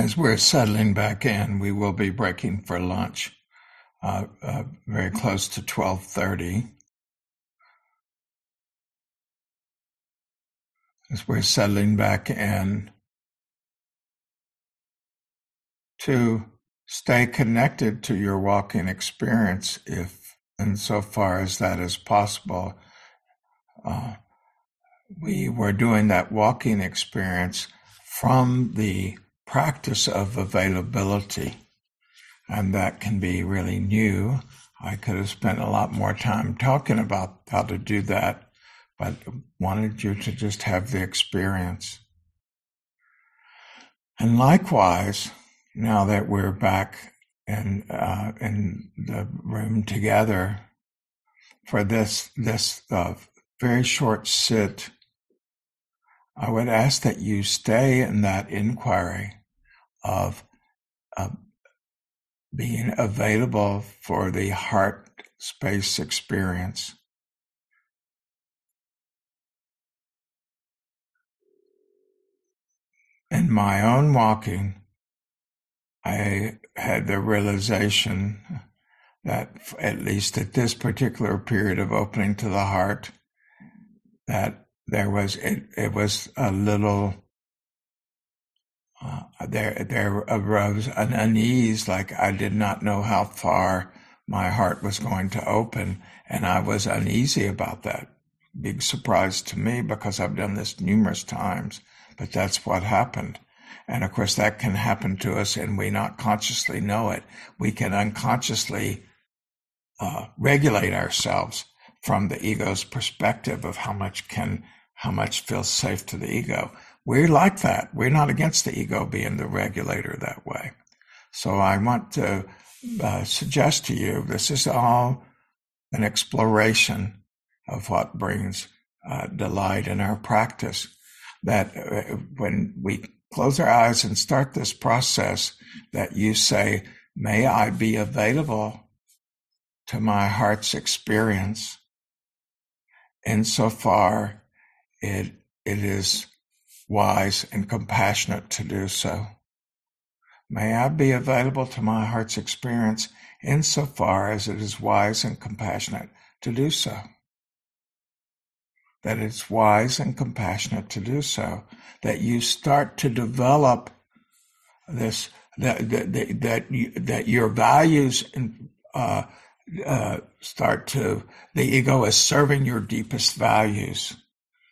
As we're settling back in, we will be breaking for lunch uh, uh, very close to 1230. As we're settling back in to stay connected to your walking experience if insofar as that is possible. Uh, we were doing that walking experience from the practice of availability. And that can be really new. I could have spent a lot more time talking about how to do that, but wanted you to just have the experience. And likewise, now that we're back in uh, in the room together for this this uh, very short sit, I would ask that you stay in that inquiry of uh, being available for the heart space experience. In my own walking, I had the realization that, at least at this particular period of opening to the heart, that there was it, it was a little uh, there there arose an unease, like I did not know how far my heart was going to open, and I was uneasy about that. Big surprise to me because I've done this numerous times, but that's what happened. And of course, that can happen to us, and we not consciously know it. We can unconsciously uh, regulate ourselves from the ego's perspective of how much can how much feels safe to the ego. We're like that. We're not against the ego being the regulator that way. So I want to uh, suggest to you this is all an exploration of what brings uh, delight in our practice. That uh, when we close our eyes and start this process, that you say, May I be available to my heart's experience insofar it, it is wise and compassionate to do so. May I be available to my heart's experience insofar as it is wise and compassionate to do so. That it's wise and compassionate to do so. That you start to develop this, that, that, that, you, that your values uh, uh, start to, the ego is serving your deepest values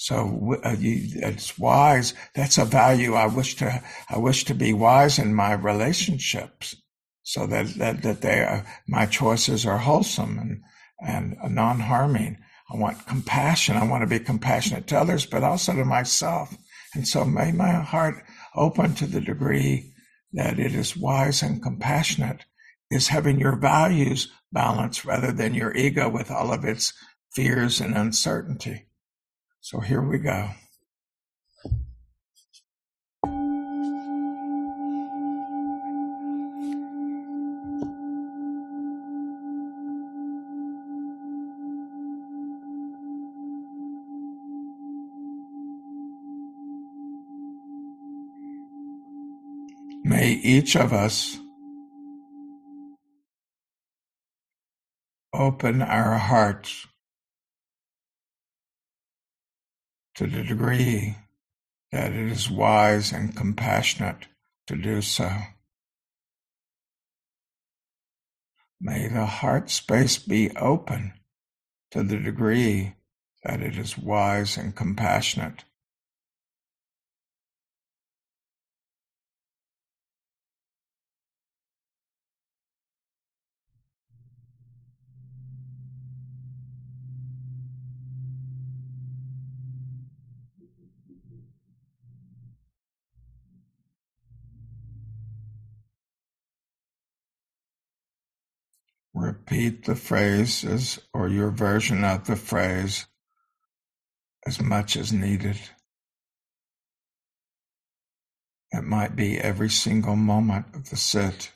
so uh, it's wise. That's a value I wish to. I wish to be wise in my relationships, so that that that they are, my choices are wholesome and and non-harming. I want compassion. I want to be compassionate to others, but also to myself. And so may my heart open to the degree that it is wise and compassionate is having your values balanced rather than your ego with all of its fears and uncertainty. So here we go. May each of us open our hearts to the degree that it is wise and compassionate to do so. May the heart space be open to the degree that it is wise and compassionate Repeat the phrases or your version of the phrase as much as needed. It might be every single moment of the sit.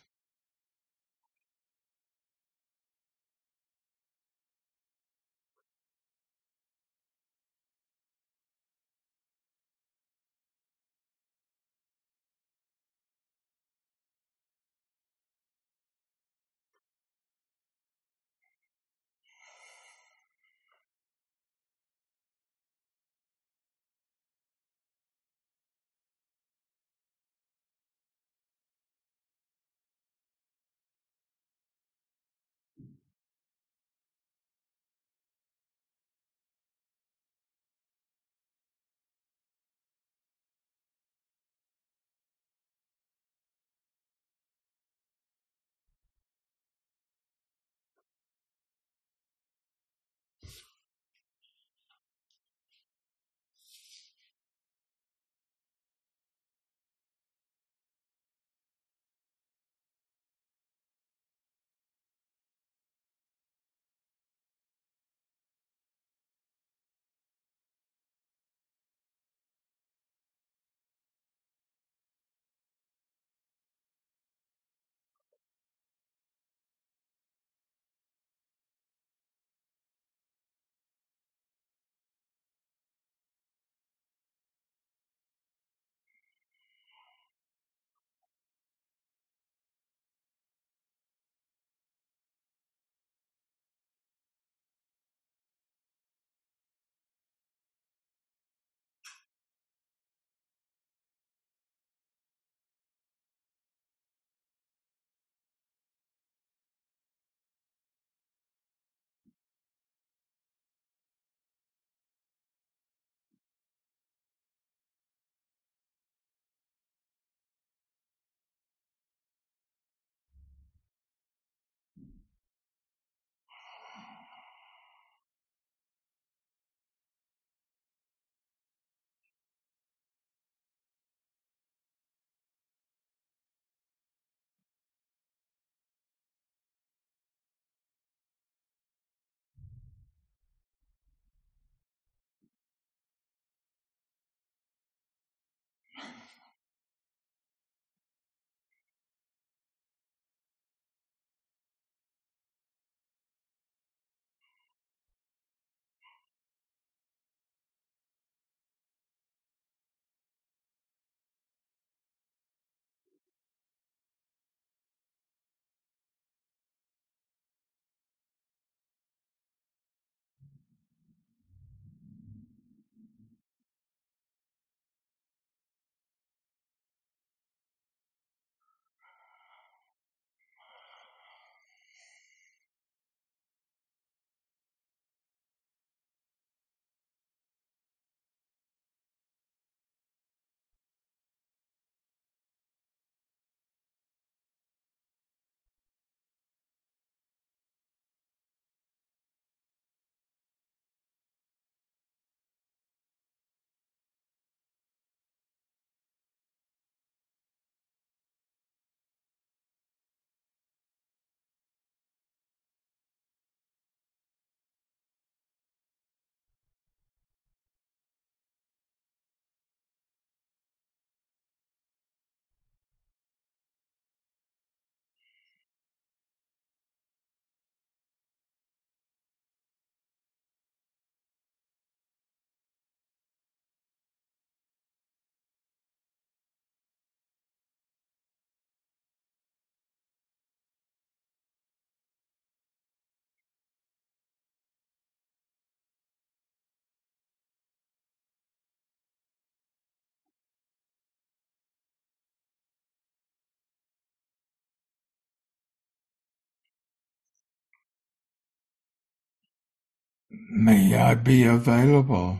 May I be available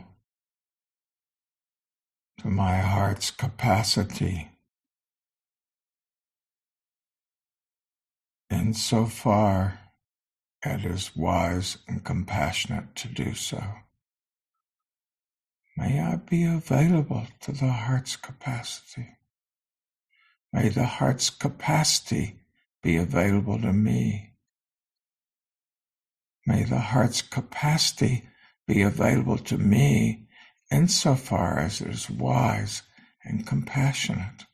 to my heart's capacity And so far, it is wise and compassionate to do so. May I be available to the heart's capacity. May the heart's capacity be available to me. May the heart's capacity be available to me insofar as it is wise and compassionate.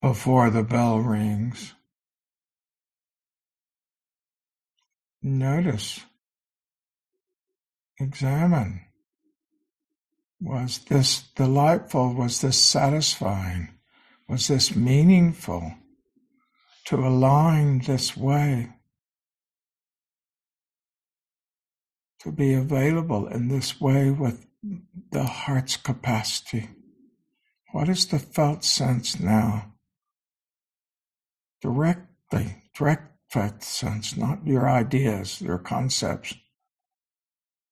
Before the bell rings, notice, examine. Was this delightful? Was this satisfying? Was this meaningful to align this way? To be available in this way with the heart's capacity. What is the felt sense now? Directly, direct sense, not your ideas, your concepts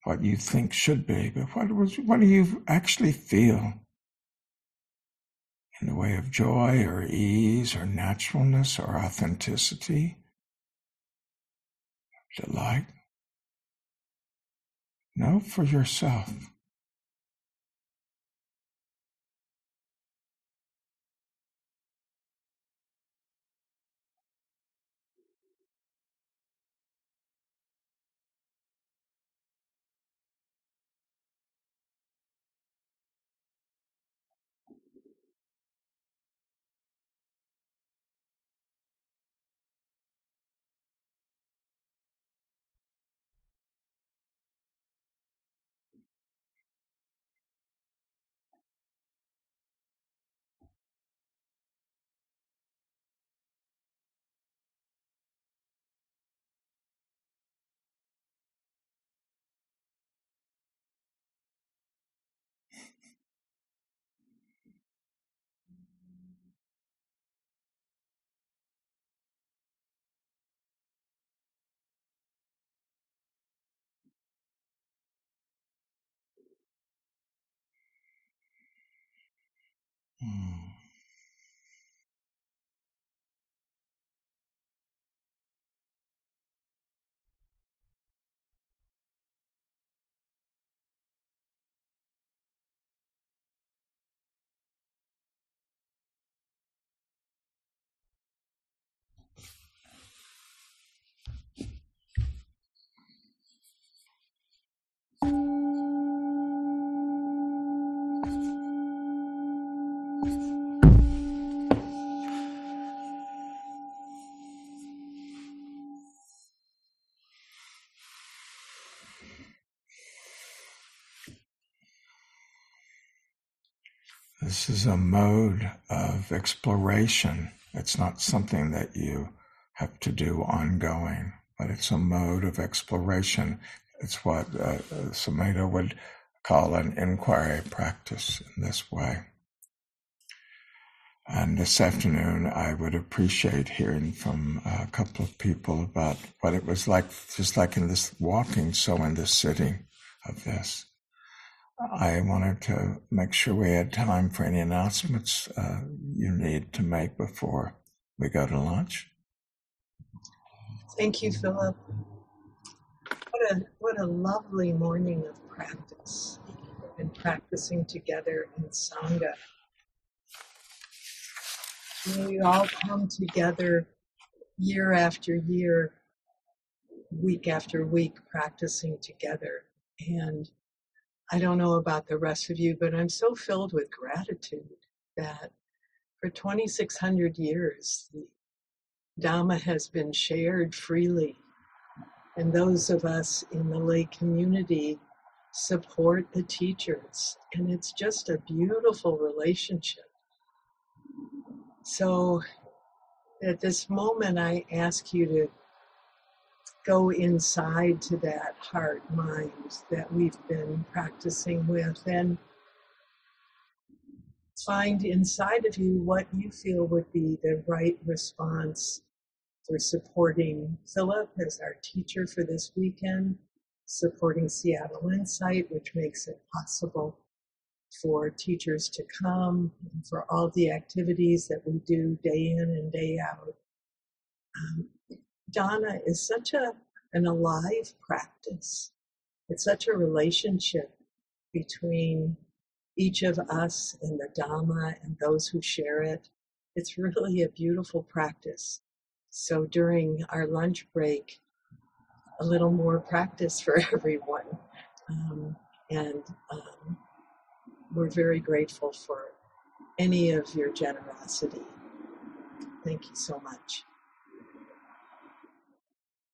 what you think should be, but what was what do you actually feel in the way of joy or ease or naturalness or authenticity, delight? Know for yourself. 嗯。This is a mode of exploration. It's not something that you have to do ongoing, but it's a mode of exploration. It's what uh, Sumedho would call an inquiry practice in this way. And this afternoon, I would appreciate hearing from a couple of people about what it was like, just like in this walking, so in the sitting of this. I wanted to make sure we had time for any announcements uh, you need to make before we go to lunch. Thank you, Philip. What a what a lovely morning of practice and practicing together in sangha. We all come together year after year, week after week, practicing together, and I don't know about the rest of you, but I'm so filled with gratitude that for 2,600 years, the Dhamma has been shared freely. And those of us in the lay community support the teachers. And it's just a beautiful relationship. So at this moment, I ask you to go inside to that heart mind that we've been practicing with and find inside of you what you feel would be the right response for supporting Philip as our teacher for this weekend, supporting Seattle Insight, which makes it possible for teachers to come, and for all the activities that we do day in and day out. Um, Dana is such a an alive practice. It's such a relationship between each of us and the Dhamma and those who share it. It's really a beautiful practice. So during our lunch break, a little more practice for everyone. Um, and um, we're very grateful for any of your generosity. Thank you so much.